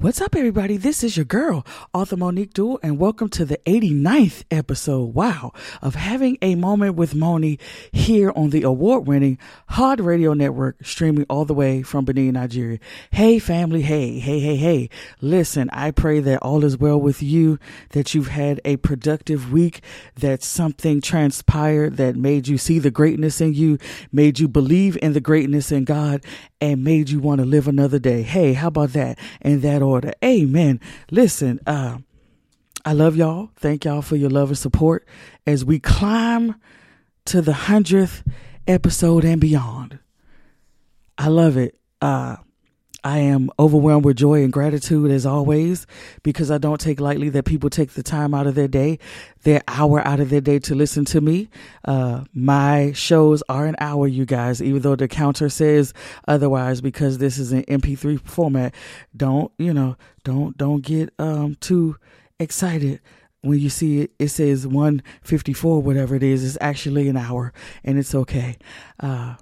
What's up, everybody? This is your girl, Author Monique Duey, and welcome to the 89th episode, wow, of Having a Moment with Moni here on the award winning Hard Radio Network, streaming all the way from Benin, Nigeria. Hey, family, hey, hey, hey, hey. Listen, I pray that all is well with you, that you've had a productive week, that something transpired that made you see the greatness in you, made you believe in the greatness in God, and made you want to live another day. Hey, how about that? In that Amen. Listen, uh, I love y'all. Thank y'all for your love and support as we climb to the hundredth episode and beyond. I love it. Uh, I am overwhelmed with joy and gratitude as always because I don't take lightly that people take the time out of their day, their hour out of their day to listen to me. Uh, my shows are an hour, you guys, even though the counter says otherwise because this is an MP3 format. Don't, you know, don't, don't get, um, too excited when you see it, it says 154, whatever it is. It's actually an hour and it's okay. Uh,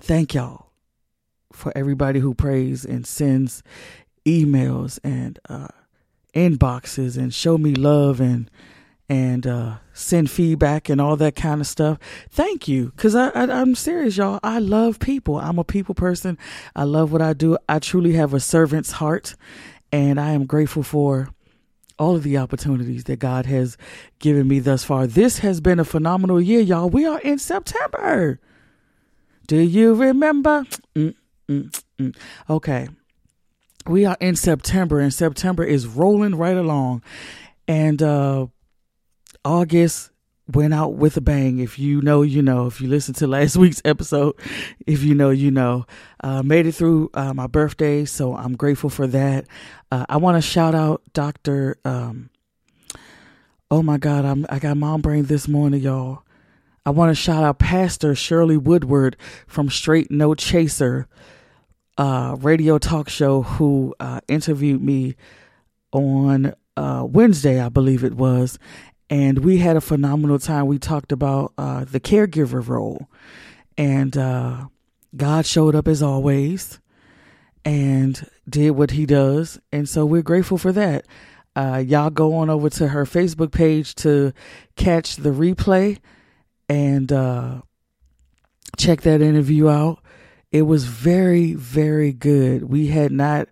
thank y'all for everybody who prays and sends emails and uh, inboxes and show me love and and uh, send feedback and all that kind of stuff. Thank you, because I, I I'm serious, y'all. I love people. I'm a people person. I love what I do. I truly have a servant's heart, and I am grateful for all of the opportunities that God has given me thus far. This has been a phenomenal year, y'all. We are in September. Do you remember? Mm. Mm, mm. Okay. We are in September, and September is rolling right along. And uh, August went out with a bang. If you know, you know. If you listen to last week's episode, if you know, you know. Uh, made it through uh, my birthday, so I'm grateful for that. Uh, I want to shout out Dr. Um, oh my God, I'm, I got mom brain this morning, y'all. I want to shout out Pastor Shirley Woodward from Straight No Chaser uh, radio talk show who uh, interviewed me on uh, Wednesday, I believe it was. And we had a phenomenal time. We talked about uh, the caregiver role. And uh, God showed up as always and did what he does. And so we're grateful for that. Uh, y'all go on over to her Facebook page to catch the replay and check that interview out. It was very, very good. We had not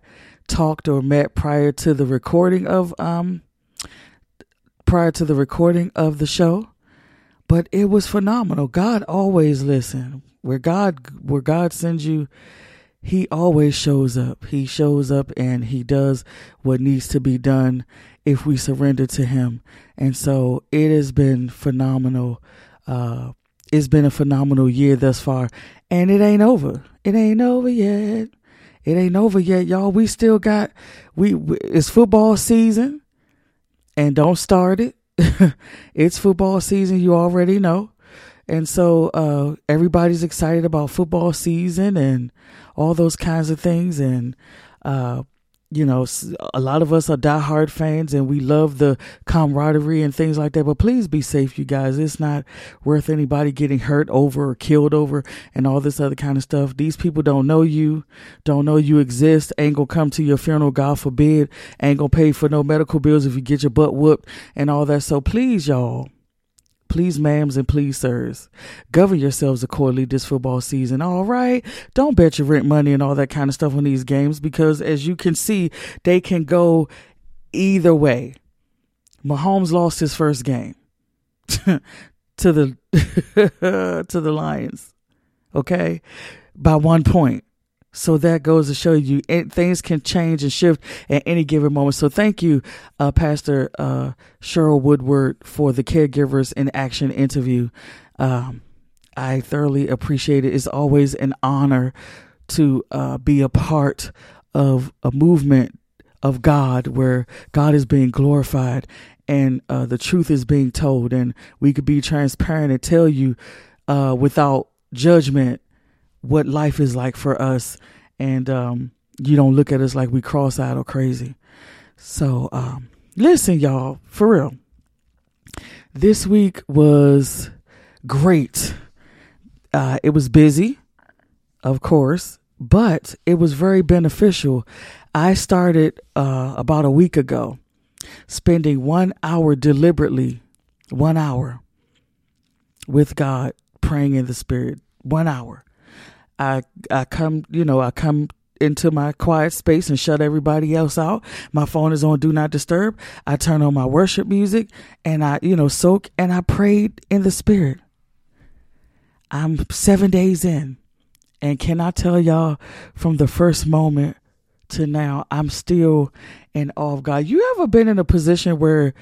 talked or met prior to the recording of um prior to the recording of the show, but it was phenomenal. God always listen. Where God where God sends you, he always shows up. He shows up and he does what needs to be done if we surrender to him. And so it has been phenomenal. Uh it's been a phenomenal year thus far and it ain't over. It ain't over yet. It ain't over yet, y'all. We still got we, we it's football season, and don't start it. it's football season. You already know, and so uh, everybody's excited about football season and all those kinds of things. And uh, you know, a lot of us are diehard fans and we love the camaraderie and things like that. But please be safe, you guys. It's not worth anybody getting hurt over or killed over and all this other kind of stuff. These people don't know you, don't know you exist, ain't gonna come to your funeral, God forbid, ain't gonna pay for no medical bills if you get your butt whooped and all that. So please, y'all, Please, ma'ams, and please, sirs, govern yourselves accordingly this football season. All right. Don't bet your rent money and all that kind of stuff on these games because, as you can see, they can go either way. Mahomes lost his first game to the to the Lions. Okay, by one point. So that goes to show you things can change and shift at any given moment. So thank you, uh, Pastor uh, Cheryl Woodward, for the Caregivers in Action interview. Um, I thoroughly appreciate it. It's always an honor to uh, be a part of a movement of God where God is being glorified and uh, the truth is being told, and we could be transparent and tell you uh, without judgment what life is like for us and um, you don't look at us like we cross-eyed or crazy so um, listen y'all for real this week was great uh, it was busy of course but it was very beneficial I started uh, about a week ago spending one hour deliberately, one hour with God, praying in the Spirit. One hour. I I come, you know, I come into my quiet space and shut everybody else out. My phone is on do not disturb. I turn on my worship music and I, you know, soak and I prayed in the spirit. I'm seven days in. And can I tell y'all from the first moment to now, I'm still in awe of God. You ever been in a position where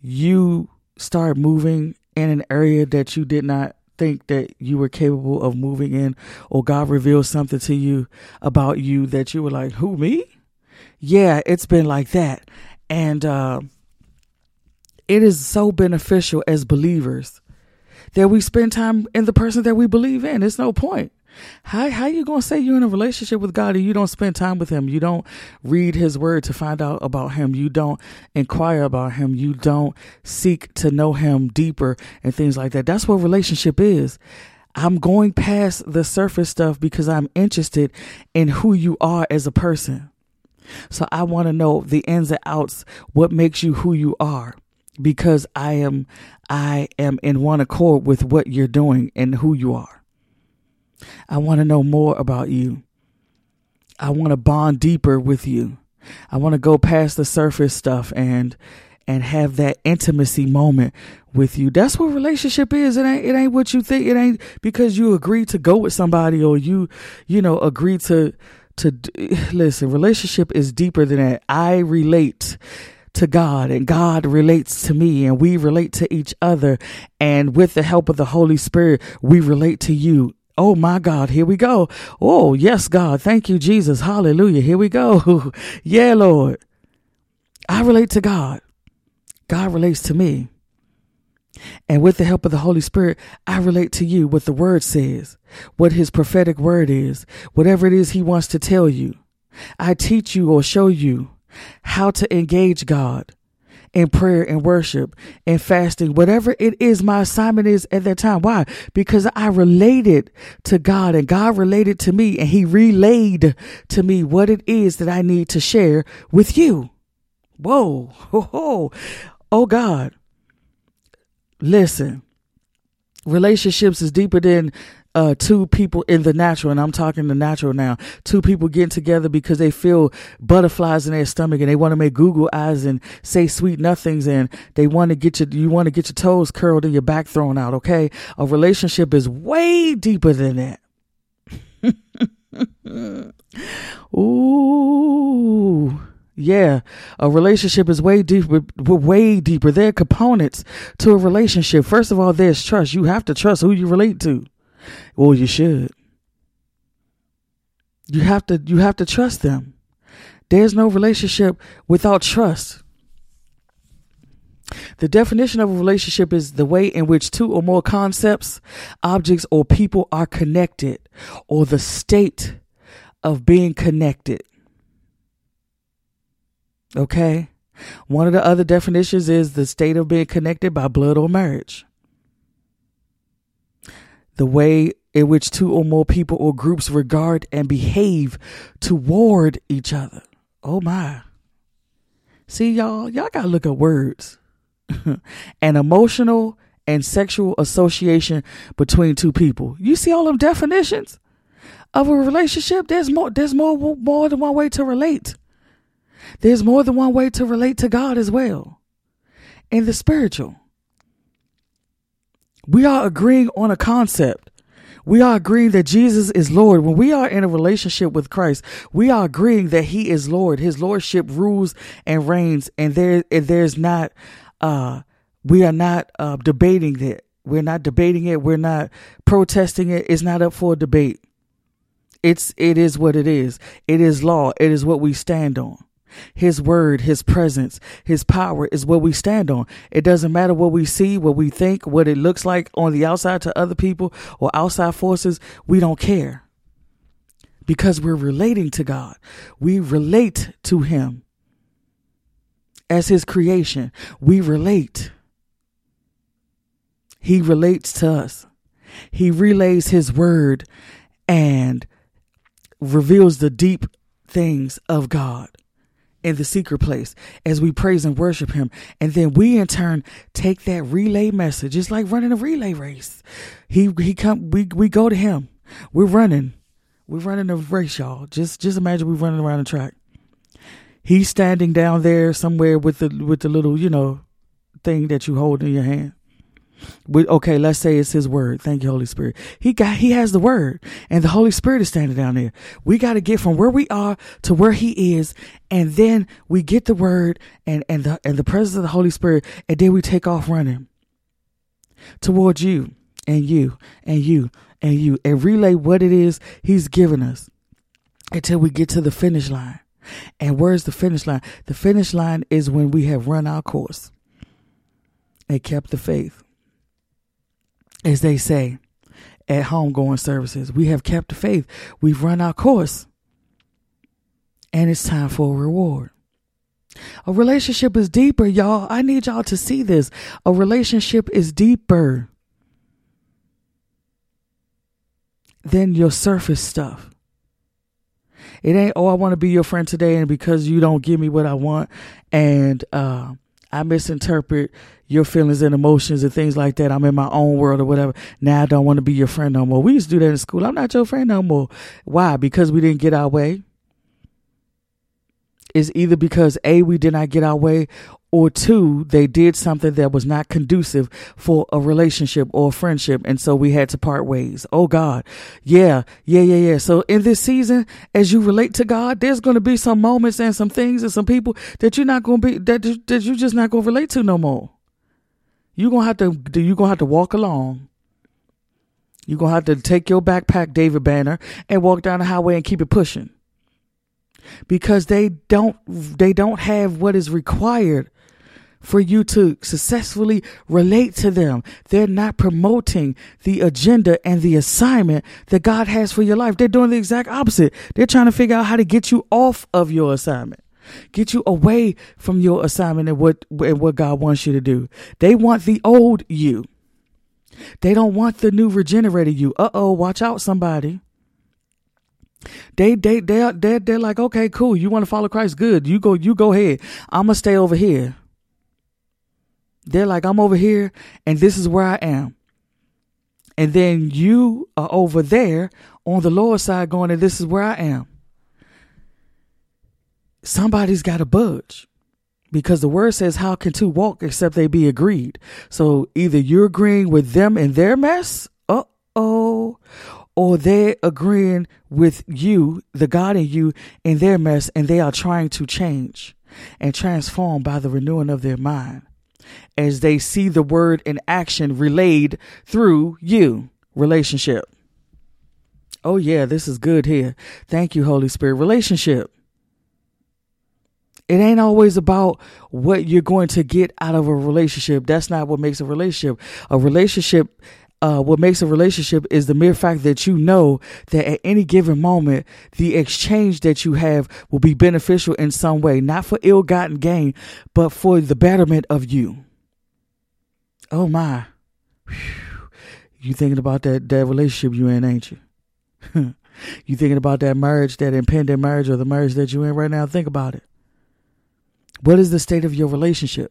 you start moving in an area that you did not think that you were capable of moving in or God revealed something to you about you that you were like, who, me? Yeah, it's been like that. And uh, it is so beneficial as believers that we spend time in the person that we believe in. It's no point. How how you gonna say you're in a relationship with God and you don't spend time with Him? You don't read His Word to find out about Him. You don't inquire about Him. You don't seek to know Him deeper and things like that. That's what relationship is. I'm going past the surface stuff because I'm interested in who you are as a person. So I want to know the ins and outs, what makes you who you are because I am I am in one accord with what you're doing and who you are. I want to know more about you. I want to bond deeper with you. I want to go past the surface stuff and and have that intimacy moment with you. That's what relationship is. It ain't it ain't what you think. It ain't because you agree to go with somebody or you you know agree to to listen. Relationship is deeper than that. I relate to God and God relates to me and we relate to each other and with the help of the Holy Spirit we relate to you Oh my God, here we go. Oh, yes, God. Thank you, Jesus. Hallelujah. Here we go. yeah, Lord. I relate to God. God relates to me. And with the help of the Holy Spirit, I relate to you what the word says, what his prophetic word is, whatever it is he wants to tell you. I teach you or show you how to engage God in prayer and worship and fasting, whatever it is my assignment is at that time. Why? Because I related to God and God related to me and he relayed to me what it is that I need to share with you. Whoa. Oh, oh God. Listen, relationships is deeper than uh, two people in the natural, and I'm talking the natural now. Two people getting together because they feel butterflies in their stomach and they want to make Google eyes and say sweet nothings, and they want to get your you want to get your toes curled and your back thrown out. Okay, a relationship is way deeper than that. Ooh. Yeah, a relationship is way deeper, way deeper. There are components to a relationship. First of all, there's trust. You have to trust who you relate to. Well, you should. You have to you have to trust them. There's no relationship without trust. The definition of a relationship is the way in which two or more concepts, objects, or people are connected, or the state of being connected. Okay? One of the other definitions is the state of being connected by blood or marriage the way in which two or more people or groups regard and behave toward each other. Oh my. See, y'all, y'all gotta look at words. An emotional and sexual association between two people. You see all them definitions of a relationship? There's more there's more more than one way to relate. There's more than one way to relate to God as well. In the spiritual. We are agreeing on a concept. We are agreeing that Jesus is Lord. When we are in a relationship with Christ, we are agreeing that He is Lord. His Lordship rules and reigns, and there, and there's not, uh, we are not uh, debating it. We're not debating it. We're not protesting it. It's not up for debate. It's it is what it is. It is law. It is what we stand on. His word, His presence, His power is what we stand on. It doesn't matter what we see, what we think, what it looks like on the outside to other people or outside forces. We don't care because we're relating to God. We relate to Him as His creation. We relate. He relates to us. He relays His word and reveals the deep things of God in the secret place as we praise and worship him. And then we in turn take that relay message. It's like running a relay race. He he come we we go to him. We're running. We're running a race y'all. Just just imagine we're running around the track. He's standing down there somewhere with the with the little you know thing that you hold in your hand okay, let's say it's his word. Thank you, Holy Spirit. He got, he has the word and the Holy Spirit is standing down there. We got to get from where we are to where he is. And then we get the word and, and the, and the presence of the Holy Spirit. And then we take off running towards you and you and you and you and relay what it is he's given us until we get to the finish line. And where's the finish line? The finish line is when we have run our course and kept the faith as they say at homegoing services. We have kept the faith. We've run our course. And it's time for a reward. A relationship is deeper, y'all. I need y'all to see this. A relationship is deeper than your surface stuff. It ain't, oh, I want to be your friend today, and because you don't give me what I want, and uh, I misinterpret your feelings and emotions and things like that. I'm in my own world or whatever. Now I don't want to be your friend no more. We used to do that in school. I'm not your friend no more. Why? Because we didn't get our way. It's either because A, we did not get our way, or two, they did something that was not conducive for a relationship or a friendship. And so we had to part ways. Oh God. Yeah. Yeah. Yeah. Yeah. So in this season, as you relate to God, there's going to be some moments and some things and some people that you're not going to be, that, that you're just not going to relate to no more. You're to have to, you're going to have to walk along. You're to have to take your backpack, David Banner, and walk down the highway and keep it pushing because they don't they don't have what is required for you to successfully relate to them. They're not promoting the agenda and the assignment that God has for your life. They're doing the exact opposite. They're trying to figure out how to get you off of your assignment. Get you away from your assignment and what and what God wants you to do. They want the old you. They don't want the new regenerated you. Uh-oh, watch out somebody. They they they they they're like, okay, cool. You want to follow Christ? Good. You go. You go ahead. I'm gonna stay over here. They're like, I'm over here and this is where I am. And then you are over there on the lower side going, and this is where I am. Somebody's got to budge because the word says, How can two walk except they be agreed? So either you're agreeing with them in their mess, uh oh, or they're agreeing with you, the God in you, in their mess, and they are trying to change and transform by the renewing of their mind as they see the word in action relayed through you. Relationship. Oh, yeah, this is good here. Thank you, Holy Spirit. Relationship. It ain't always about what you're going to get out of a relationship. That's not what makes a relationship. A relationship uh, what makes a relationship is the mere fact that you know that at any given moment, the exchange that you have will be beneficial in some way, not for ill gotten gain, but for the betterment of you. Oh my. You thinking about that, that relationship you in, ain't you? you thinking about that marriage, that impending marriage or the marriage that you in right now? Think about it. What is the state of your relationship?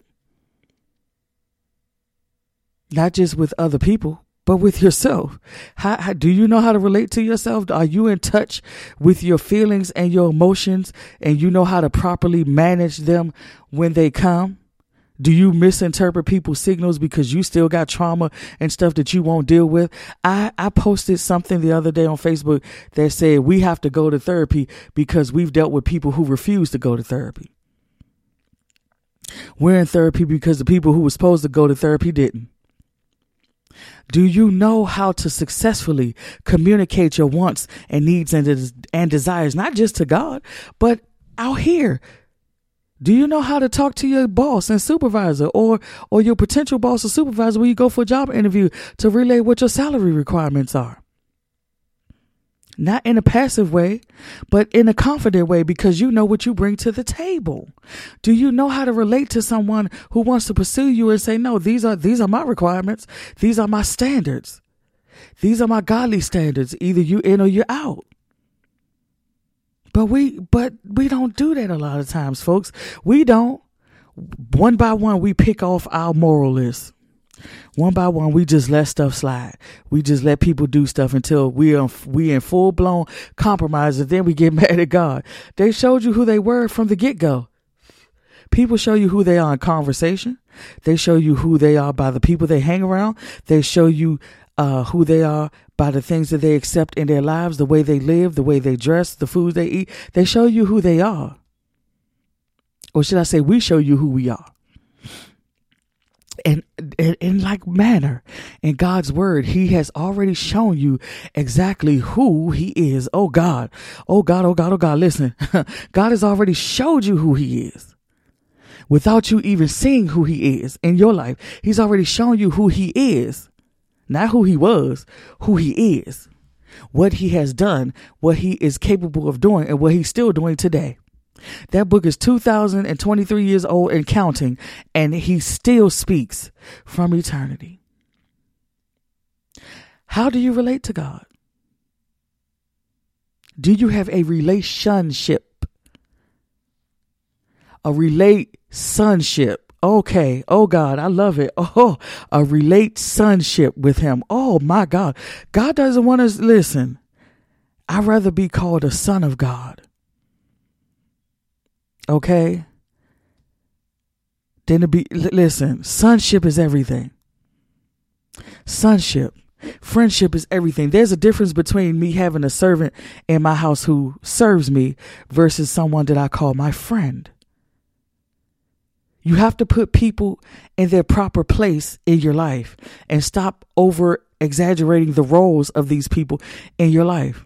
Not just with other people, but with yourself. How, how, do you know how to relate to yourself? Are you in touch with your feelings and your emotions and you know how to properly manage them when they come? Do you misinterpret people's signals because you still got trauma and stuff that you won't deal with? I, I posted something the other day on Facebook that said we have to go to therapy because we've dealt with people who refuse to go to therapy. We're in therapy because the people who were supposed to go to therapy didn't. Do you know how to successfully communicate your wants and needs and, and desires, not just to God, but out here? Do you know how to talk to your boss and supervisor or, or your potential boss or supervisor when you go for a job interview to relay what your salary requirements are? Not in a passive way, but in a confident way because you know what you bring to the table. Do you know how to relate to someone who wants to pursue you and say, no, these are, these are my requirements. These are my standards. These are my godly standards. Either you in or you're out. But we but we don't do that a lot of times, folks. We don't. One by one we pick off our moral list. One by one we just let stuff slide. We just let people do stuff until we are we in full blown compromise and then we get mad at God. They showed you who they were from the get go. People show you who they are in conversation. They show you who they are by the people they hang around. They show you uh, who they are by the things that they accept in their lives, the way they live, the way they dress, the food they eat. They show you who they are. Or should I say, we show you who we are. And in like manner in God's word, He has already shown you exactly who He is. Oh God, oh God, oh God, oh God. Listen, God has already showed you who He is without you even seeing who he is in your life. He's already shown you who he is, not who he was, who he is, what he has done, what he is capable of doing, and what he's still doing today. That book is 2023 years old and counting, and he still speaks from eternity. How do you relate to God? Do you have a relationship a relate sonship. Okay. Oh God, I love it. Oh, a relate sonship with him. Oh my God. God doesn't want us listen. I'd rather be called a son of God. Okay? Then to be listen, sonship is everything. Sonship. Friendship is everything. There's a difference between me having a servant in my house who serves me versus someone that I call my friend. You have to put people in their proper place in your life and stop over exaggerating the roles of these people in your life.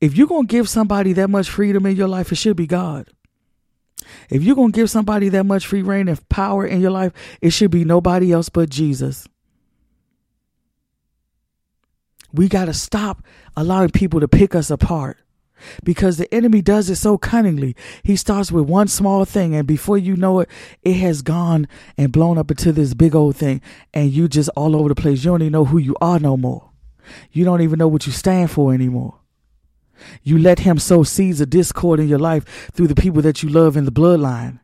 If you're going to give somebody that much freedom in your life, it should be God. If you're going to give somebody that much free rein and power in your life, it should be nobody else but Jesus. We got to stop allowing people to pick us apart because the enemy does it so cunningly. He starts with one small thing, and before you know it, it has gone and blown up into this big old thing, and you just all over the place. You don't even know who you are no more. You don't even know what you stand for anymore. You let him sow seeds of discord in your life through the people that you love in the bloodline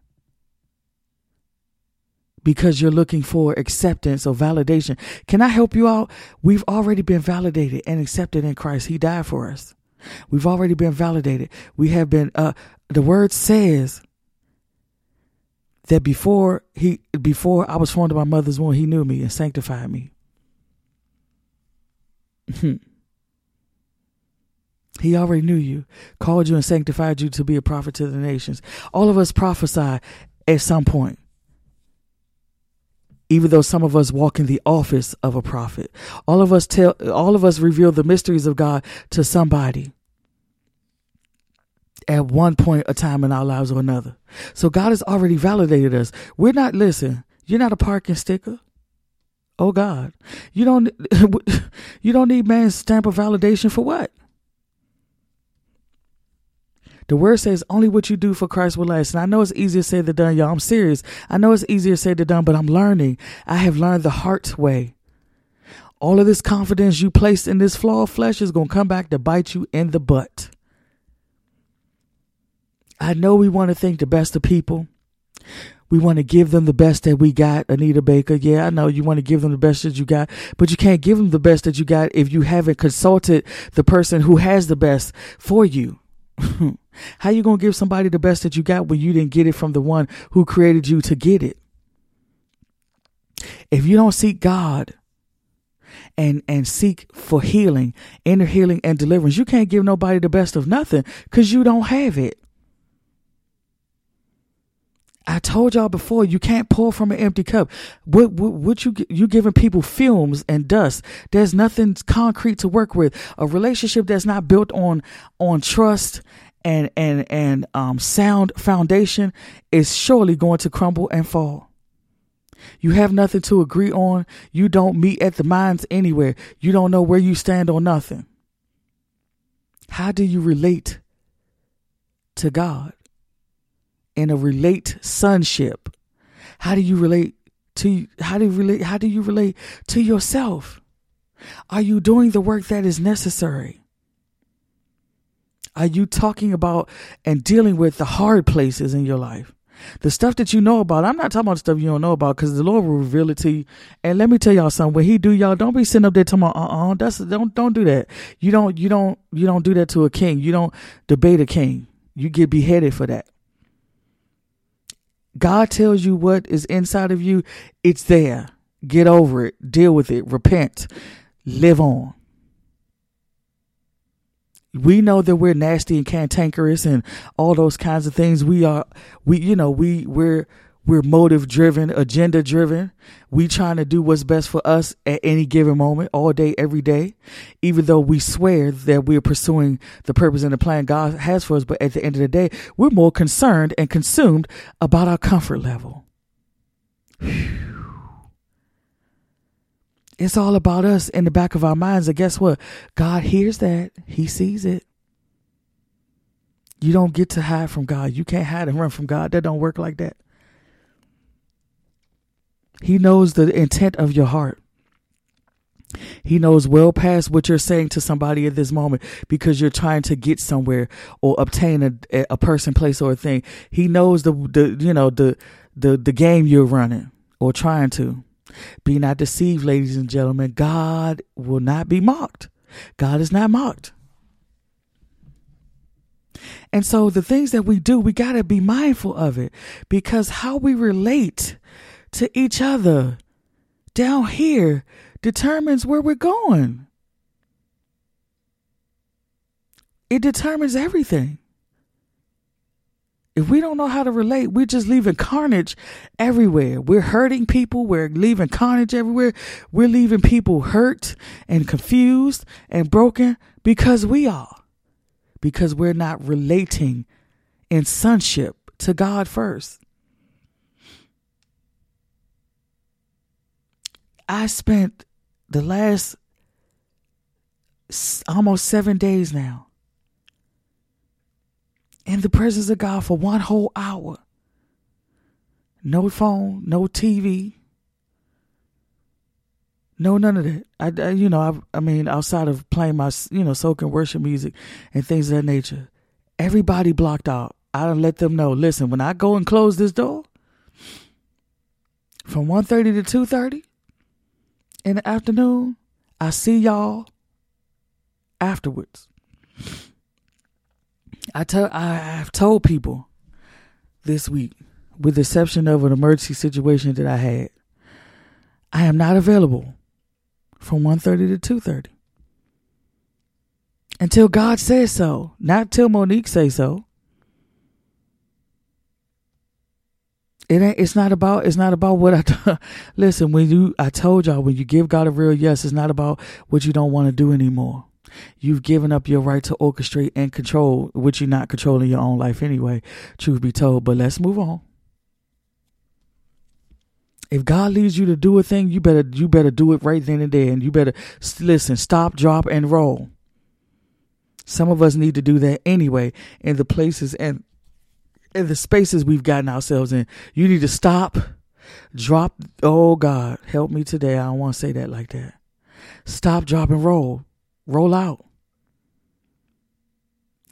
because you're looking for acceptance or validation. Can I help you out? We've already been validated and accepted in Christ. He died for us. We've already been validated. We have been, uh, the word says that before he, before I was formed in my mother's womb, he knew me and sanctified me. he already knew you, called you and sanctified you to be a prophet to the nations. All of us prophesy at some point even though some of us walk in the office of a prophet all of us tell all of us reveal the mysteries of god to somebody at one point a time in our lives or another. So God has already validated us. We're not listen, you're not a parking sticker. Oh God. You don't you don't need man's stamp of validation for what? The word says only what you do for Christ will last. And I know it's easier said than done, y'all. I'm serious. I know it's easier said than done, but I'm learning. I have learned the heart way. All of this confidence you placed in this flawed flesh is going to come back to bite you in the butt. I know we want to think the best of people. We want to give them the best that we got, Anita Baker. Yeah, I know you want to give them the best that you got, but you can't give them the best that you got if you haven't consulted the person who has the best for you. How you going to give somebody the best that you got when you didn't get it from the one who created you to get it? If you don't seek God and and seek for healing, inner healing and deliverance, you can't give nobody the best of nothing cuz you don't have it. I told y'all before, you can't pour from an empty cup. What, what, what you, you giving people fumes and dust. There's nothing concrete to work with. A relationship that's not built on, on trust and, and, and, um, sound foundation is surely going to crumble and fall. You have nothing to agree on. You don't meet at the minds anywhere. You don't know where you stand on nothing. How do you relate to God? In a relate sonship? How do you relate to how do you relate how do you relate to yourself? Are you doing the work that is necessary? Are you talking about and dealing with the hard places in your life? The stuff that you know about, I'm not talking about stuff you don't know about because the Lord will reveal it to you. And let me tell y'all something. When He do y'all, don't be sitting up there talking about, uh, uh that's don't don't do that. You don't you don't you don't do that to a king. You don't debate a king. You get beheaded for that. God tells you what is inside of you. It's there. Get over it. Deal with it. Repent. Live on we know that we're nasty and cantankerous and all those kinds of things. We are, we, you know, we, we're, we're motive driven, agenda driven. We trying to do what's best for us at any given moment, all day, every day, even though we swear that we're pursuing the purpose and the plan God has for us. But at the end of the day, we're more concerned and consumed about our comfort level. It's all about us in the back of our minds. And guess what? God hears that. He sees it. You don't get to hide from God. You can't hide and run from God. That don't work like that. He knows the intent of your heart. He knows well past what you're saying to somebody at this moment because you're trying to get somewhere or obtain a, a person, place, or a thing. He knows the, the you know the the the game you're running or trying to. Be not deceived, ladies and gentlemen. God will not be mocked. God is not mocked. And so the things that we do, we got to be mindful of it because how we relate to each other down here determines where we're going. It determines everything. If we don't know how to relate, we're just leaving carnage everywhere. We're hurting people. We're leaving carnage everywhere. We're leaving people hurt and confused and broken because we are. Because we're not relating in sonship to God first. I spent the last almost seven days now in the presence of God for one whole hour. No phone, no TV, no none of that. I, I you know, I, I mean, outside of playing my, you know, soaking worship music and things of that nature, everybody blocked out. I don't let them know. Listen, when I go and close this door from 1.30 to 2.30 in the afternoon, I see y'all afterwards. I tell I have told people this week, with the exception of an emergency situation that I had, I am not available from 1.30 to 2.30. Until God says so. Not till Monique says so. It ain't it's not about it's not about what I t- listen, when you I told y'all when you give God a real yes, it's not about what you don't want to do anymore. You've given up your right to orchestrate and control, which you're not controlling your own life anyway, truth be told. But let's move on. If God leads you to do a thing, you better you better do it right then and there, and you better listen, stop, drop, and roll. Some of us need to do that anyway in the places and in the spaces we've gotten ourselves in. You need to stop, drop. Oh God, help me today. I don't want to say that like that. Stop, drop, and roll. Roll out.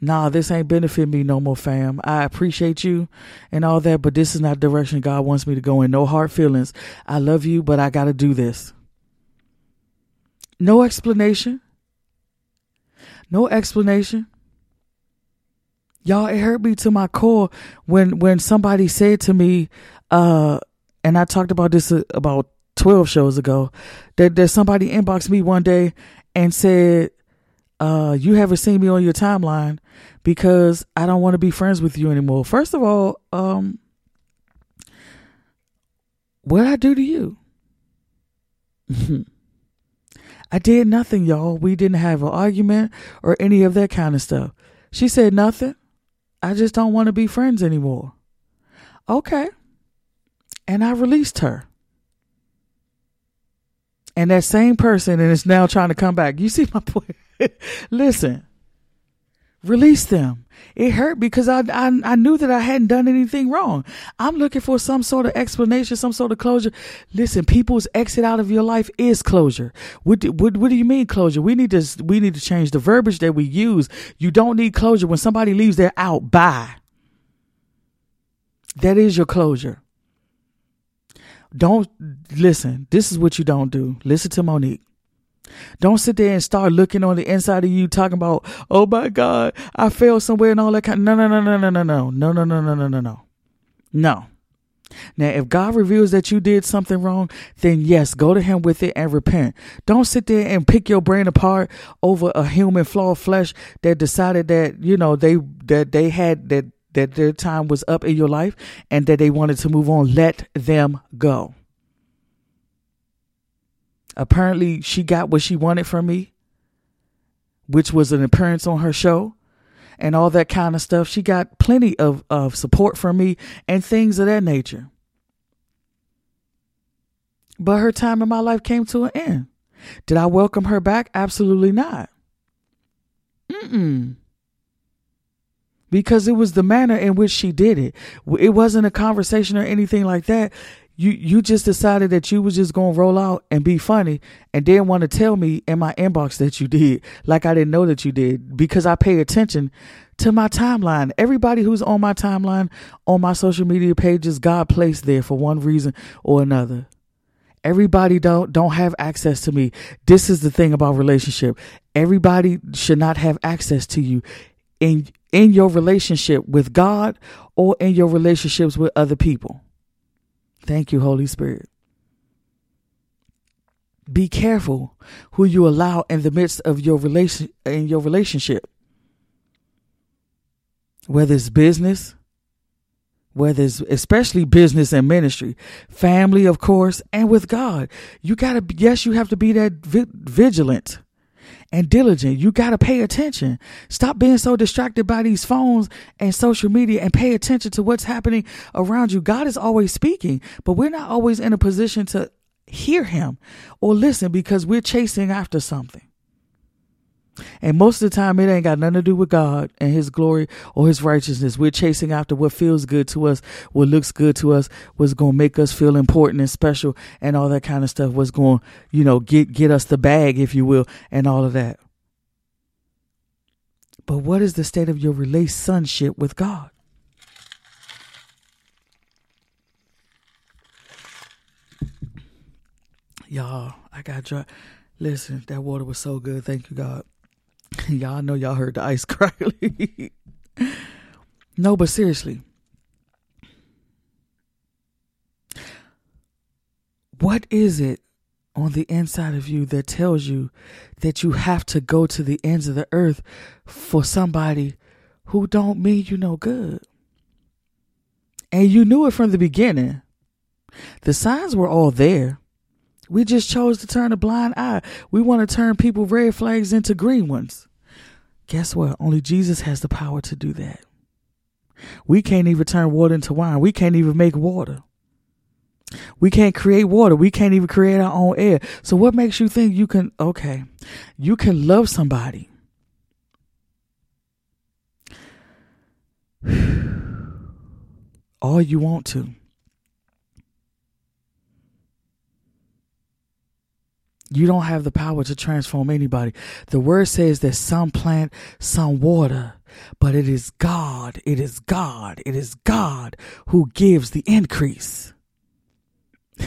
Nah, this ain't benefit me no more, fam. I appreciate you and all that, but this is not the direction God wants me to go in. No hard feelings. I love you, but I got to do this. No explanation. No explanation. Y'all, it hurt me to my core when when somebody said to me, uh, and I talked about this uh, about 12 shows ago, that, that somebody inboxed me one day and said, uh, you haven't seen me on your timeline because I don't want to be friends with you anymore. First of all, um, what I do to you? I did nothing, y'all. We didn't have an argument or any of that kind of stuff. She said nothing. I just don't want to be friends anymore. Okay. And I released her and that same person and is now trying to come back. You see my point? Listen, Release them. It hurt because I, I I knew that I hadn't done anything wrong. I'm looking for some sort of explanation, some sort of closure. Listen, people's exit out of your life is closure. What do, what what do you mean closure? We need to we need to change the verbiage that we use. You don't need closure when somebody leaves. They're out. Bye. That is your closure. Don't listen. This is what you don't do. Listen to Monique. Don't sit there and start looking on the inside of you talking about, oh my God, I failed somewhere and all that kind. No, no, no, no, no, no, no, no, no, no, no, no, no, no. No. Now, if God reveals that you did something wrong, then yes, go to Him with it and repent. Don't sit there and pick your brain apart over a human flawed flesh that decided that you know they that they had that that their time was up in your life and that they wanted to move on. Let them go. Apparently, she got what she wanted from me, which was an appearance on her show and all that kind of stuff. She got plenty of, of support from me and things of that nature. But her time in my life came to an end. Did I welcome her back? Absolutely not. Mm-mm. Because it was the manner in which she did it. It wasn't a conversation or anything like that you you just decided that you was just gonna roll out and be funny and didn't want to tell me in my inbox that you did like i didn't know that you did because i pay attention to my timeline. Everybody who's on my timeline on my social media pages god placed there for one reason or another. Everybody don't don't have access to me. This is the thing about relationship. Everybody should not have access to you in in your relationship with god or in your relationships with other people Thank you, Holy Spirit. Be careful who you allow in the midst of your relation in your relationship. Whether it's business, whether it's especially business and ministry, family, of course, and with God. You gotta, yes, you have to be that vigilant and diligent. You got to pay attention. Stop being so distracted by these phones and social media and pay attention to what's happening around you. God is always speaking, but we're not always in a position to hear him or listen because we're chasing after something. And most of the time, it ain't got nothing to do with God and His glory or His righteousness. We're chasing after what feels good to us, what looks good to us, what's going to make us feel important and special, and all that kind of stuff. What's going, you know, get get us the bag, if you will, and all of that. But what is the state of your relationship with God? Y'all, I got dry. Listen, that water was so good. Thank you, God. y'all know y'all heard the ice crackling. no, but seriously. What is it on the inside of you that tells you that you have to go to the ends of the earth for somebody who don't mean you no good? And you knew it from the beginning. The signs were all there. We just chose to turn a blind eye. We want to turn people red flags into green ones. Guess what? Only Jesus has the power to do that. We can't even turn water into wine. We can't even make water. We can't create water. We can't even create our own air. So what makes you think you can okay, you can love somebody all you want to. You don't have the power to transform anybody. The word says that some plant, some water, but it is God, it is God, it is God who gives the increase.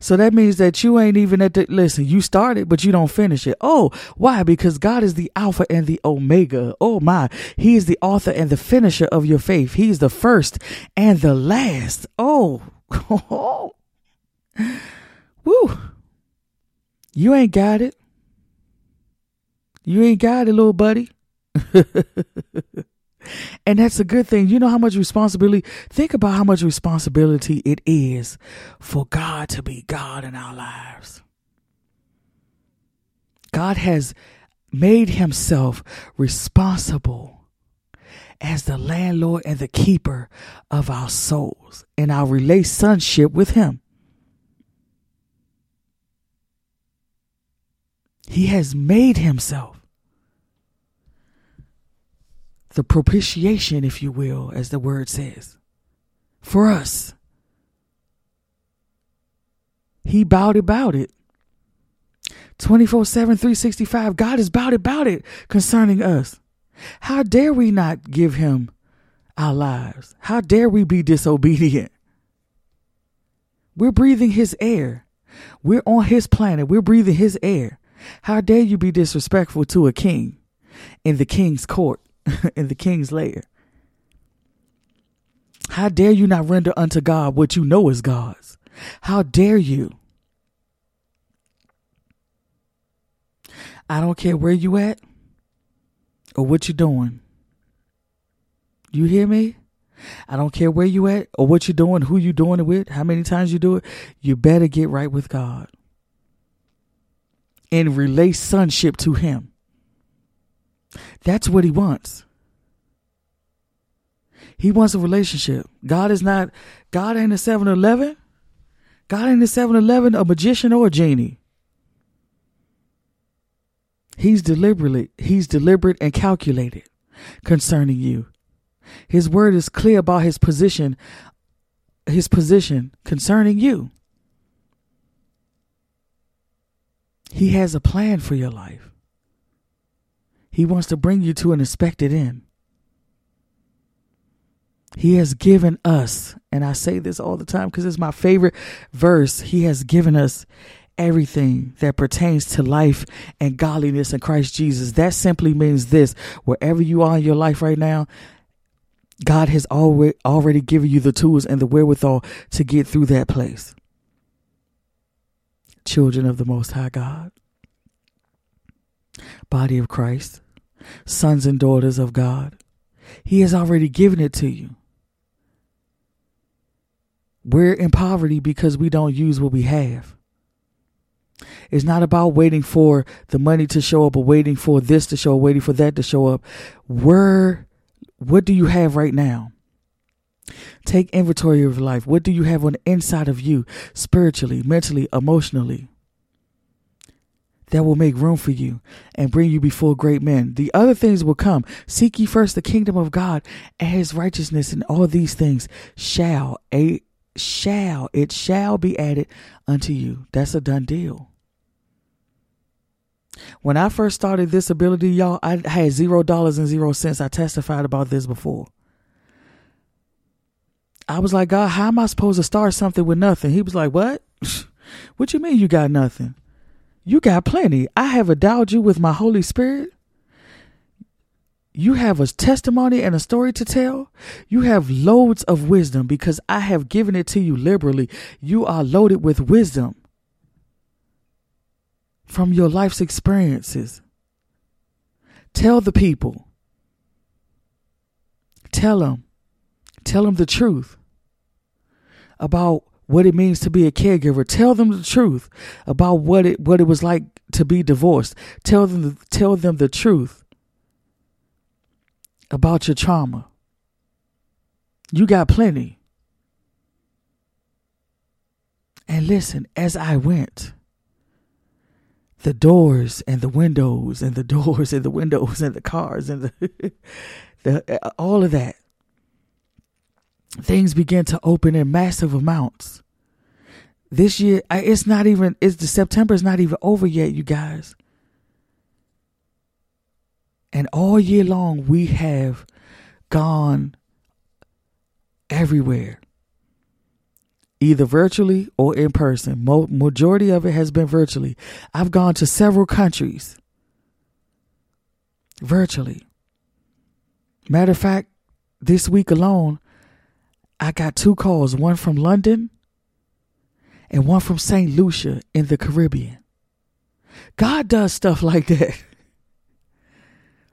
so that means that you ain't even at the, listen, you started, but you don't finish it. Oh, why? Because God is the Alpha and the Omega. Oh my. He is the author and the finisher of your faith. He's the first and the last. Oh, oh. woo. You ain't got it. You ain't got it, little buddy. and that's a good thing. You know how much responsibility, think about how much responsibility it is for God to be God in our lives. God has made himself responsible as the landlord and the keeper of our souls and our relationship with him. He has made himself the propitiation, if you will, as the word says, for us. He bowed about it. 24 7, 365. God is bowed about it concerning us. How dare we not give him our lives? How dare we be disobedient? We're breathing his air. We're on his planet. We're breathing his air. How dare you be disrespectful to a king in the king's court, in the king's lair? How dare you not render unto God what you know is God's? How dare you? I don't care where you at or what you're doing. You hear me? I don't care where you at or what you're doing, who you doing it with, how many times you do it. You better get right with God and relate sonship to Him. That's what He wants. He wants a relationship. God is not, God ain't a 7 Eleven. God ain't a 7 Eleven, a magician, or a genie. He's deliberately, he's deliberate and calculated concerning you. His word is clear about his position, his position concerning you. He has a plan for your life. He wants to bring you to an expected end. He has given us, and I say this all the time because it's my favorite verse. He has given us everything that pertains to life and godliness in Christ Jesus. That simply means this wherever you are in your life right now, God has already already given you the tools and the wherewithal to get through that place. Children of the Most High God, body of Christ, sons and daughters of God, He has already given it to you. We're in poverty because we don't use what we have. It's not about waiting for the money to show up or waiting for this to show up, waiting for that to show up. Where, what do you have right now? Take inventory of your life. What do you have on the inside of you, spiritually, mentally, emotionally? That will make room for you and bring you before great men. The other things will come. Seek ye first the kingdom of God and his righteousness, and all these things shall a shall it shall be added unto you. That's a done deal. When I first started this ability, y'all, I had zero dollars and zero cents. I testified about this before. I was like, God, how am I supposed to start something with nothing? He was like, What? what you mean you got nothing? You got plenty. I have endowed you with my Holy Spirit. You have a testimony and a story to tell. You have loads of wisdom because I have given it to you liberally. You are loaded with wisdom from your life's experiences. Tell the people. Tell them. Tell them the truth about what it means to be a caregiver. Tell them the truth about what it what it was like to be divorced. Tell them tell them the truth about your trauma. You got plenty. And listen, as I went, the doors and the windows and the doors and the windows and the cars and the, the all of that things began to open in massive amounts this year it's not even it's the september is not even over yet you guys and all year long, we have gone everywhere, either virtually or in person. Mo- majority of it has been virtually. I've gone to several countries virtually. Matter of fact, this week alone, I got two calls one from London and one from St. Lucia in the Caribbean. God does stuff like that.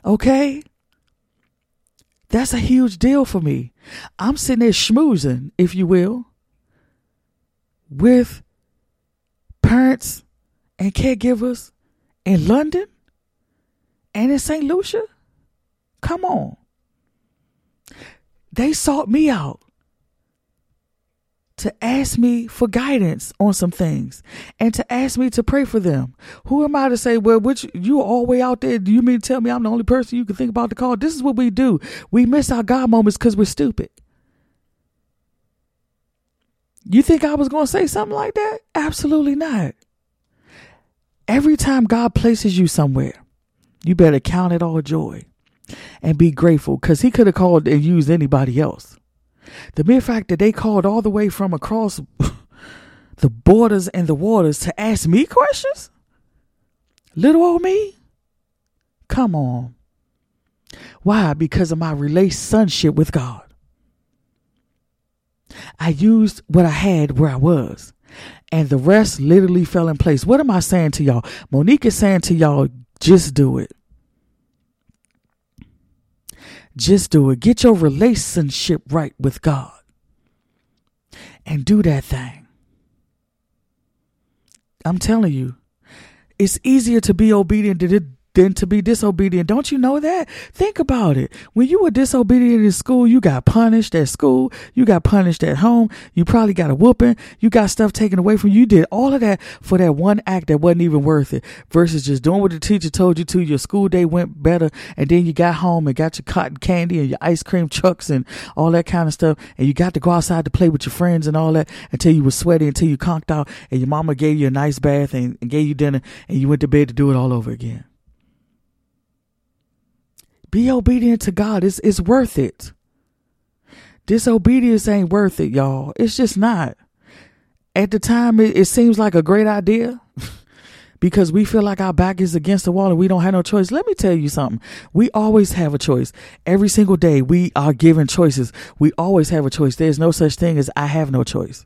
Okay? That's a huge deal for me. I'm sitting there schmoozing, if you will, with parents and caregivers in London and in St. Lucia. Come on. They sought me out to ask me for guidance on some things and to ask me to pray for them. Who am I to say, well, which you all the way out there? Do you mean to tell me I'm the only person you can think about to call? This is what we do. We miss our God moments because we're stupid. You think I was going to say something like that? Absolutely not. Every time God places you somewhere, you better count it all joy and be grateful because He could have called and used anybody else. The mere fact that they called all the way from across the borders and the waters to ask me questions? Little old me? Come on. Why? Because of my relationship with God. I used what I had where I was, and the rest literally fell in place. What am I saying to y'all? Monique is saying to y'all, just do it. Just do it. Get your relationship right with God and do that thing. I'm telling you, it's easier to be obedient than than to be disobedient. Don't you know that? Think about it. When you were disobedient in school, you got punished at school. You got punished at home. You probably got a whooping. You got stuff taken away from you. You did all of that for that one act that wasn't even worth it versus just doing what the teacher told you to. Your school day went better and then you got home and got your cotton candy and your ice cream trucks and all that kind of stuff. And you got to go outside to play with your friends and all that until you were sweaty, until you conked out and your mama gave you a nice bath and, and gave you dinner and you went to bed to do it all over again. Be obedient to God. It's, it's worth it. Disobedience ain't worth it, y'all. It's just not. At the time, it, it seems like a great idea because we feel like our back is against the wall and we don't have no choice. Let me tell you something. We always have a choice. Every single day, we are given choices. We always have a choice. There's no such thing as I have no choice.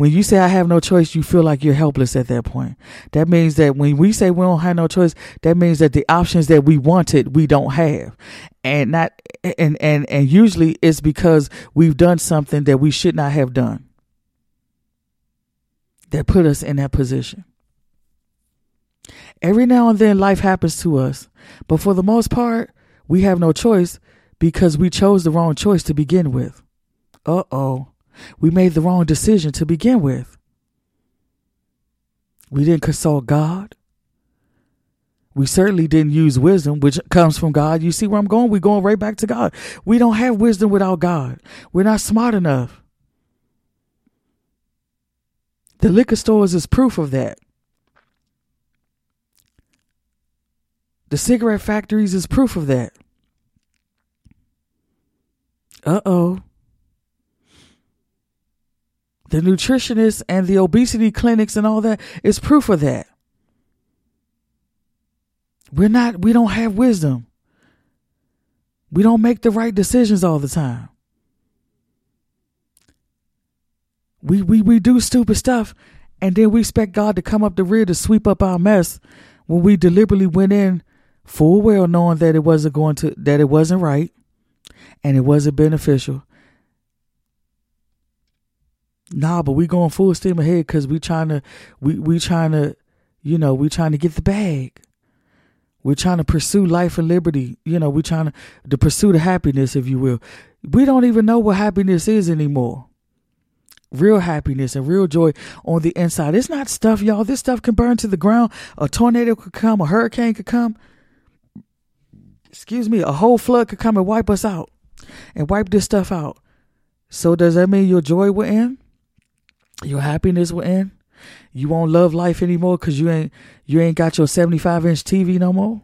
When you say I have no choice, you feel like you're helpless at that point. That means that when we say we don't have no choice, that means that the options that we wanted, we don't have. And not and and and usually it's because we've done something that we should not have done. That put us in that position. Every now and then life happens to us, but for the most part, we have no choice because we chose the wrong choice to begin with. Uh oh. We made the wrong decision to begin with. We didn't consult God. We certainly didn't use wisdom, which comes from God. You see where I'm going? We're going right back to God. We don't have wisdom without God. We're not smart enough. The liquor stores is proof of that. The cigarette factories is proof of that. Uh oh the nutritionists and the obesity clinics and all that is proof of that. We're not, we don't have wisdom. We don't make the right decisions all the time. We, we, we do stupid stuff and then we expect God to come up the rear to sweep up our mess when we deliberately went in full well knowing that it wasn't going to, that it wasn't right and it wasn't beneficial Nah, but we going full steam ahead because we trying to we we trying to you know we trying to get the bag. We're trying to pursue life and liberty. You know, we're trying to the pursue the happiness, if you will. We don't even know what happiness is anymore. Real happiness and real joy on the inside. It's not stuff, y'all. This stuff can burn to the ground. A tornado could come. A hurricane could come. Excuse me. A whole flood could come and wipe us out and wipe this stuff out. So does that mean your joy will end? Your happiness will end. You won't love life anymore because you ain't you ain't got your 75 inch TV no more.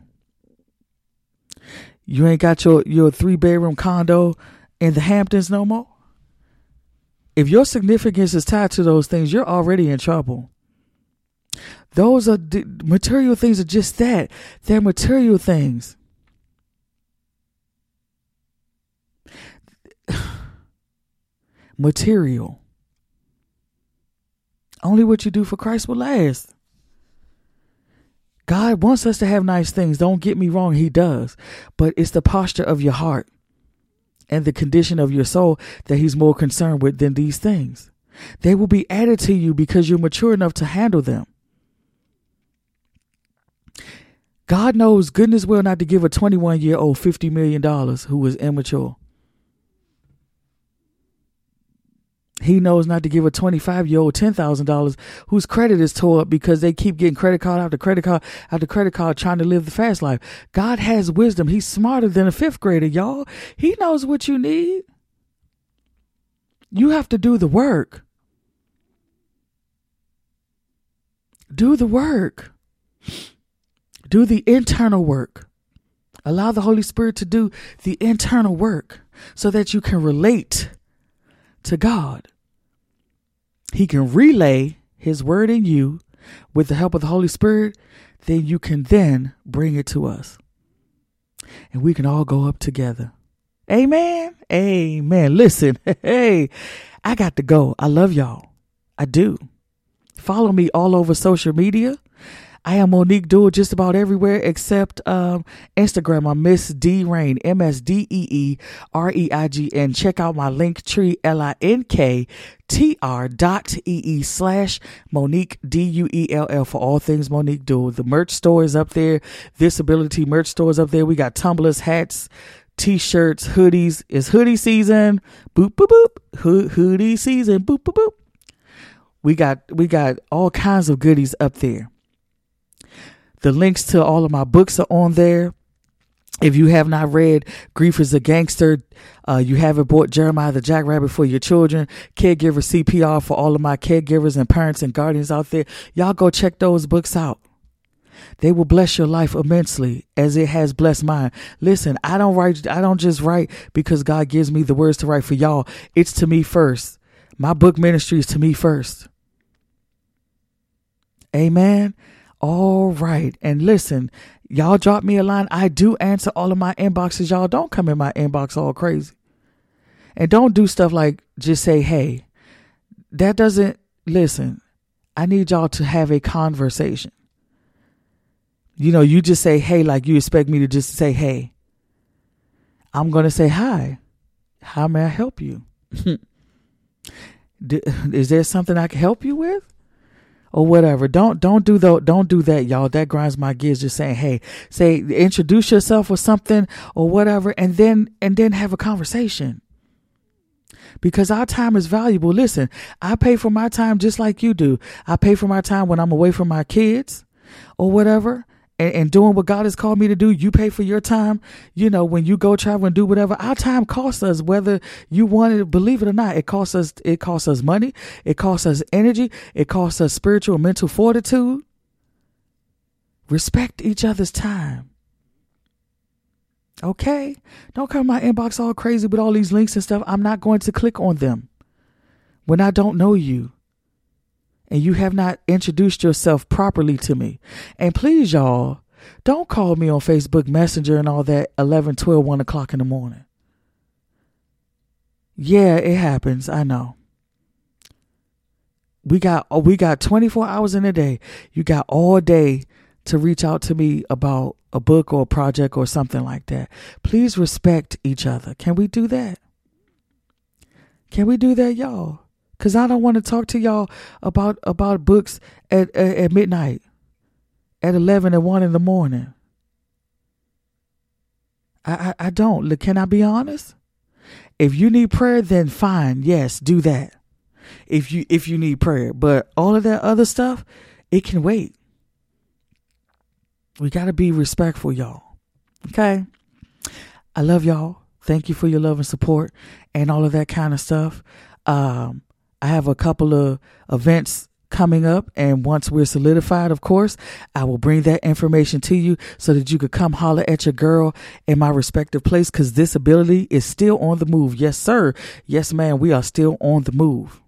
You ain't got your your three bedroom condo in the Hamptons no more. If your significance is tied to those things, you're already in trouble. Those are material things are just that. They're material things. material. Only what you do for Christ will last. God wants us to have nice things. Don't get me wrong, He does. But it's the posture of your heart and the condition of your soul that He's more concerned with than these things. They will be added to you because you're mature enough to handle them. God knows goodness well not to give a 21 year old $50 million who is immature. He knows not to give a 25 year old $10,000 whose credit is tore up because they keep getting credit card after credit card after credit card trying to live the fast life. God has wisdom. He's smarter than a fifth grader, y'all. He knows what you need. You have to do the work. Do the work. Do the internal work. Allow the Holy Spirit to do the internal work so that you can relate to God. He can relay his word in you with the help of the Holy Spirit, then you can then bring it to us. And we can all go up together. Amen. Amen. Listen, hey, I got to go. I love y'all. I do. Follow me all over social media. I am Monique Duey just about everywhere except um, Instagram. I'm Miss D Reign, M S D E E R E I G N. Check out my link tree, L I N K T R dot E E slash Monique D U E L L for all things Monique Duey. The merch store is up there. Visibility merch store is up there. We got tumblers, hats, t-shirts, hoodies. It's hoodie season. Boop boop boop. Ho- hoodie season. Boop boop boop. We got we got all kinds of goodies up there. The links to all of my books are on there. If you have not read Grief is a Gangster, uh, you haven't bought Jeremiah the Jackrabbit for your children, Caregiver CPR for all of my caregivers and parents and guardians out there, y'all go check those books out. They will bless your life immensely as it has blessed mine. Listen, I don't write, I don't just write because God gives me the words to write for y'all. It's to me first. My book ministry is to me first. Amen. All right. And listen, y'all drop me a line. I do answer all of my inboxes. Y'all don't come in my inbox all crazy. And don't do stuff like just say, hey. That doesn't, listen, I need y'all to have a conversation. You know, you just say, hey, like you expect me to just say, hey. I'm going to say, hi. How may I help you? Is there something I can help you with? Or whatever. Don't don't do that. Don't do that, y'all. That grinds my gears. Just saying, hey, say introduce yourself or something or whatever, and then and then have a conversation. Because our time is valuable. Listen, I pay for my time just like you do. I pay for my time when I'm away from my kids or whatever and, and, doing what God has called me to do. You pay for your time. You know, when you go travel and do whatever, our time costs us, whether you want to believe it or not. It costs us, it costs us money. It costs us energy. It costs us spiritual and mental fortitude. Respect each other's time. Okay? Don't come my inbox all crazy with all these links and stuff. I'm not going to click on them when I don't know you and you have not introduced yourself properly to me. And please, y'all, don't call me on Facebook Messenger and all that 11, 12, 1 o'clock in the morning. Yeah, it happens. I know. We got oh, we got 24 hours in a day. You got all day to reach out to me about a book or a project or something like that. Please respect each other. Can we do that? Can we do that, y'all? Cause I don't want to talk to y'all about about books at, at, at midnight, at eleven and one in the morning. I, I I don't. Can I be honest? If you need prayer, then fine. Yes, do that. If you if you need prayer, but all of that other stuff, it can wait. We got to be respectful, y'all. Okay. I love y'all. Thank you for your love and support and all of that kind of stuff. Um, I have a couple of events coming up and once we're solidified of course i will bring that information to you so that you could come holler at your girl in my respective place because this ability is still on the move. Yes sir. Yes man we are still on the move.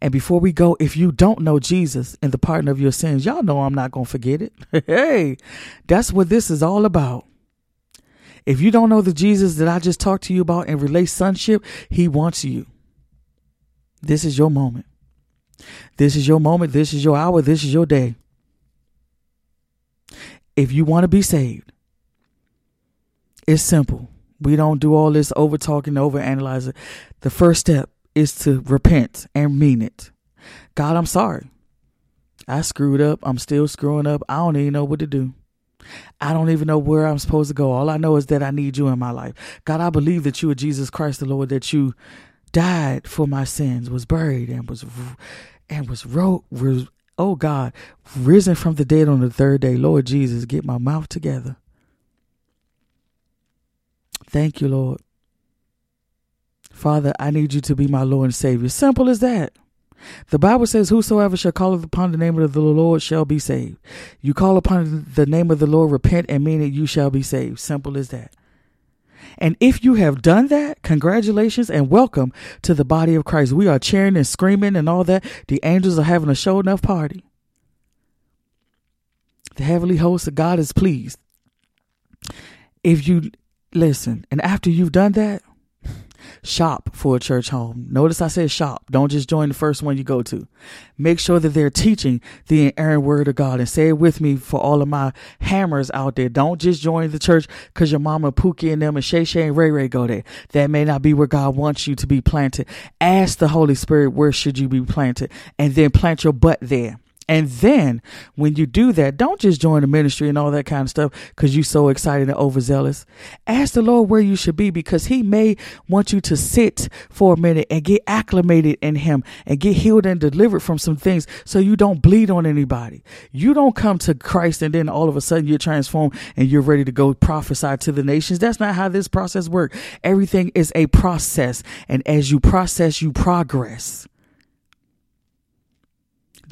And before we go if you don't know jesus and the pardon of your sins y'all know i'm not gonna forget it. Hey that's what this is all about. If you don't know the jesus that i just talked to you about and relate sonship he wants you this is your moment. This is your moment. This is your hour. This is your day. If you want to be saved, it's simple. We don't do all this over talking, over analyzing. The first step is to repent and mean it. God, I'm sorry. I screwed up. I'm still screwing up. I don't even know what to do. I don't even know where I'm supposed to go. All I know is that I need you in my life. God, I believe that you are Jesus Christ, the Lord, that you died for my sins, was buried, and was and was wrote, was, oh God, risen from the dead on the third day. Lord Jesus, get my mouth together. Thank you, Lord. Father, I need you to be my Lord and Savior. Simple as that. The Bible says, Whosoever shall call upon the name of the Lord shall be saved. You call upon the name of the Lord, repent, and mean it, you shall be saved. Simple as that. And if you have done that, congratulations and welcome to the body of Christ. We are cheering and screaming and all that. The angels are having a show enough party. The heavenly host of God is pleased. If you listen, and after you've done that, shop for a church home. Notice I said shop. Don't just join the first one you go to. Make sure that they're teaching the inerrant word of God and say it with me for all of my hammers out there. Don't just join the church because your mama Pookie and them and Shay Shay and Ray Ray go there. That may not be where God wants you to be planted. Ask the Holy Spirit where should you be planted and then plant your butt there. And then when you do that, don't just join the ministry and all that kind of stuff because you're so excited and overzealous. Ask the Lord where you should be because He may want you to sit for a minute and get acclimated in Him and get healed and delivered from some things so you don't bleed on anybody. You don't come to Christ and then all of a sudden you're transformed and you're ready to go prophesy to the nations. That's not how this process works. Everything is a process. And as you process, you progress.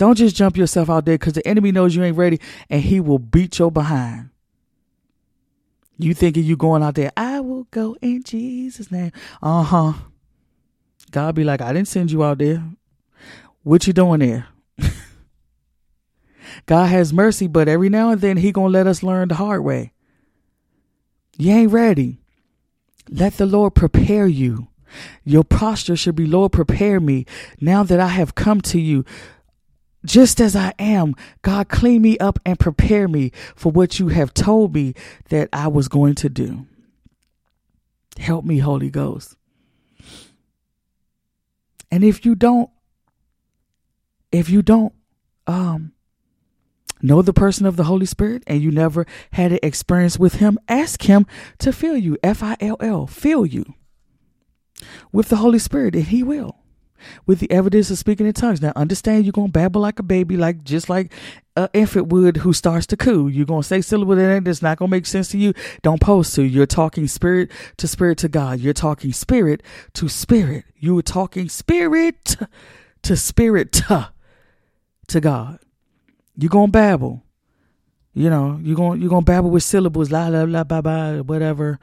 Don't just jump yourself out there because the enemy knows you ain't ready and he will beat your behind. You thinking you going out there, I will go in Jesus' name. Uh huh. God be like, I didn't send you out there. What you doing there? God has mercy, but every now and then he gonna let us learn the hard way. You ain't ready. Let the Lord prepare you. Your posture should be, Lord, prepare me now that I have come to you just as I am, God, clean me up and prepare me for what you have told me that I was going to do. Help me, Holy Ghost. And if you don't, if you don't um, know the person of the Holy Spirit and you never had an experience with Him, ask Him to fill you, F I L L, fill you with the Holy Spirit, and He will with the evidence of speaking in tongues. Now, understand you're gonna babble like a baby, like just like uh, an infant would who starts to coo. You're gonna say syllable that that's not gonna make sense to you. Don't post to. You're talking spirit to spirit to God. You're talking spirit to spirit. You are talking spirit to spirit to, to God. You're gonna babble. You know, you're gonna you're gonna babble with syllables, la la la ba ba, whatever.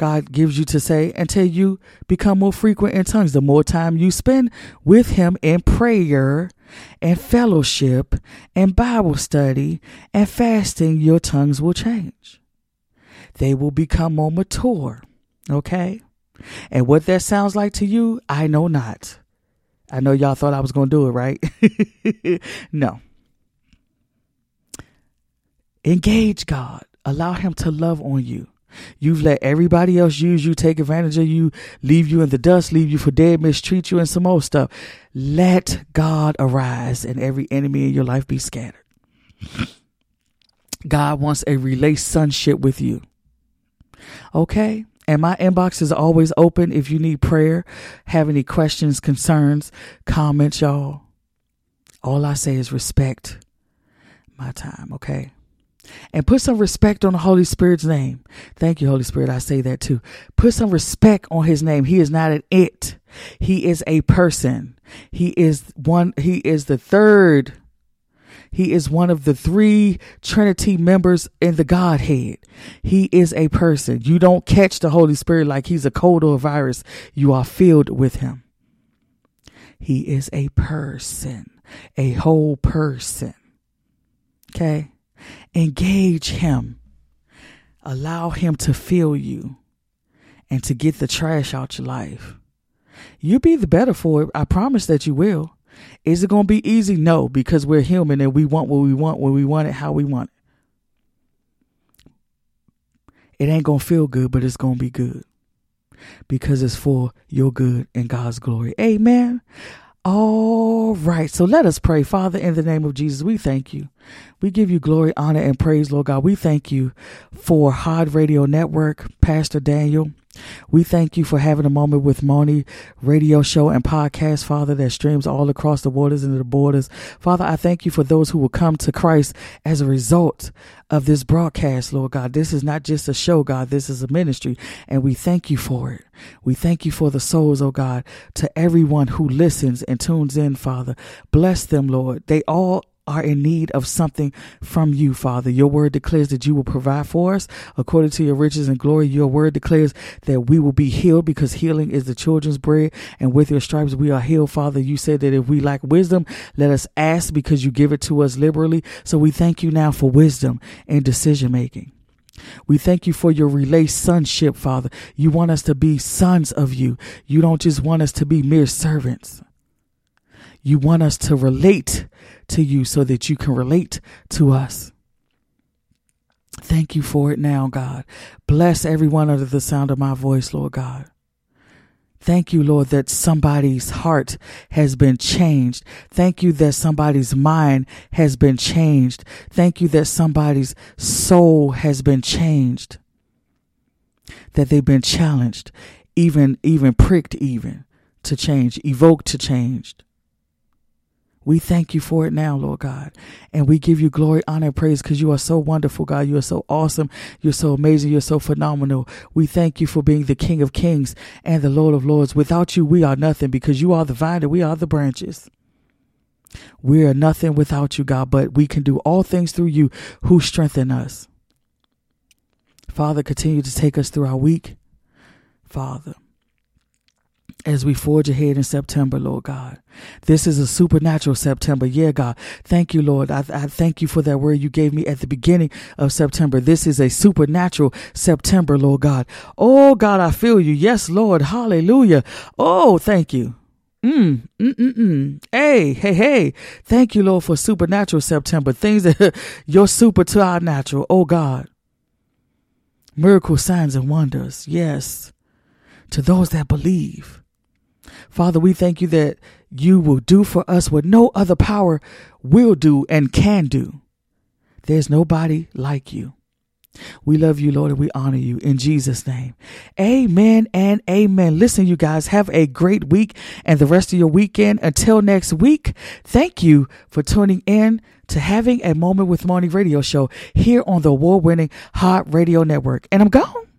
God gives you to say until you become more frequent in tongues. The more time you spend with Him in prayer and fellowship and Bible study and fasting, your tongues will change. They will become more mature. Okay? And what that sounds like to you, I know not. I know y'all thought I was going to do it, right? no. Engage God. Allow Him to love on you. You've let everybody else use you, take advantage of you, leave you in the dust, leave you for dead, mistreat you, and some more stuff. Let God arise and every enemy in your life be scattered. God wants a relationship with you. Okay? And my inbox is always open if you need prayer, have any questions, concerns, comments, y'all. All I say is respect my time, okay? And put some respect on the Holy Spirit's name. Thank you, Holy Spirit. I say that too. Put some respect on his name. He is not an it. He is a person. He is one, he is the third. He is one of the three Trinity members in the Godhead. He is a person. You don't catch the Holy Spirit like he's a cold or a virus. You are filled with him. He is a person, a whole person. Okay. Engage him. Allow him to fill you and to get the trash out your life. You'll be the better for it. I promise that you will. Is it going to be easy? No, because we're human and we want what we want when we want it, how we want it. It ain't going to feel good, but it's going to be good because it's for your good and God's glory. Amen. All right. So let us pray. Father, in the name of Jesus, we thank you We give you glory, honor, and praise, Lord God. We thank you for Hod Radio Network, Pastor Daniel. We thank you for having a moment with Moni radio show and podcast, Father, that streams all across the waters and the borders. Father, I thank you for those who will come to Christ as a result of this broadcast, Lord God. This is not just a show, God. This is a ministry, and we thank you for it. We thank you for the souls, oh God, to everyone who listens and tunes in, Father. Bless them, Lord. They all are in need of something from you, Father. Your word declares that you will provide for us according to your riches and glory. Your word declares that we will be healed because healing is the children's bread. And with your stripes, we are healed, Father. You said that if we lack wisdom, let us ask because you give it to us liberally. So we thank you now for wisdom and decision making. We thank you for your relate sonship, Father. You want us to be sons of you. You don't just want us to be mere servants. You want us to relate to you so that you can relate to us. Thank you for it now, God. Bless everyone under the sound of my voice, Lord God. Thank you, Lord, that somebody's heart has been changed. Thank you that somebody's mind has been changed. Thank you that somebody's soul has been changed. That they've been challenged, even, even pricked, even to change, evoked to change. We thank you for it now, Lord God. And we give you glory, honor, and praise because you are so wonderful, God. You are so awesome. You're so amazing. You're so phenomenal. We thank you for being the King of Kings and the Lord of Lords. Without you, we are nothing because you are the vine and we are the branches. We are nothing without you, God, but we can do all things through you who strengthen us. Father, continue to take us through our week. Father, as we forge ahead in September, Lord God. This is a supernatural September. Yeah, God. Thank you, Lord. I, I, thank you for that word you gave me at the beginning of September. This is a supernatural September, Lord God. Oh, God, I feel you. Yes, Lord. Hallelujah. Oh, thank you. Mm, mm, mm, mm. Hey, hey, hey. Thank you, Lord, for supernatural September. Things that you're super to our natural. Oh, God. Miracle signs and wonders. Yes. To those that believe. Father, we thank you that you will do for us what no other power will do and can do. There's nobody like you. We love you, Lord, and we honor you in Jesus' name. Amen and amen. Listen, you guys, have a great week and the rest of your weekend. Until next week, thank you for tuning in to having a moment with Moni radio show here on the award winning Hot Radio Network. And I'm gone.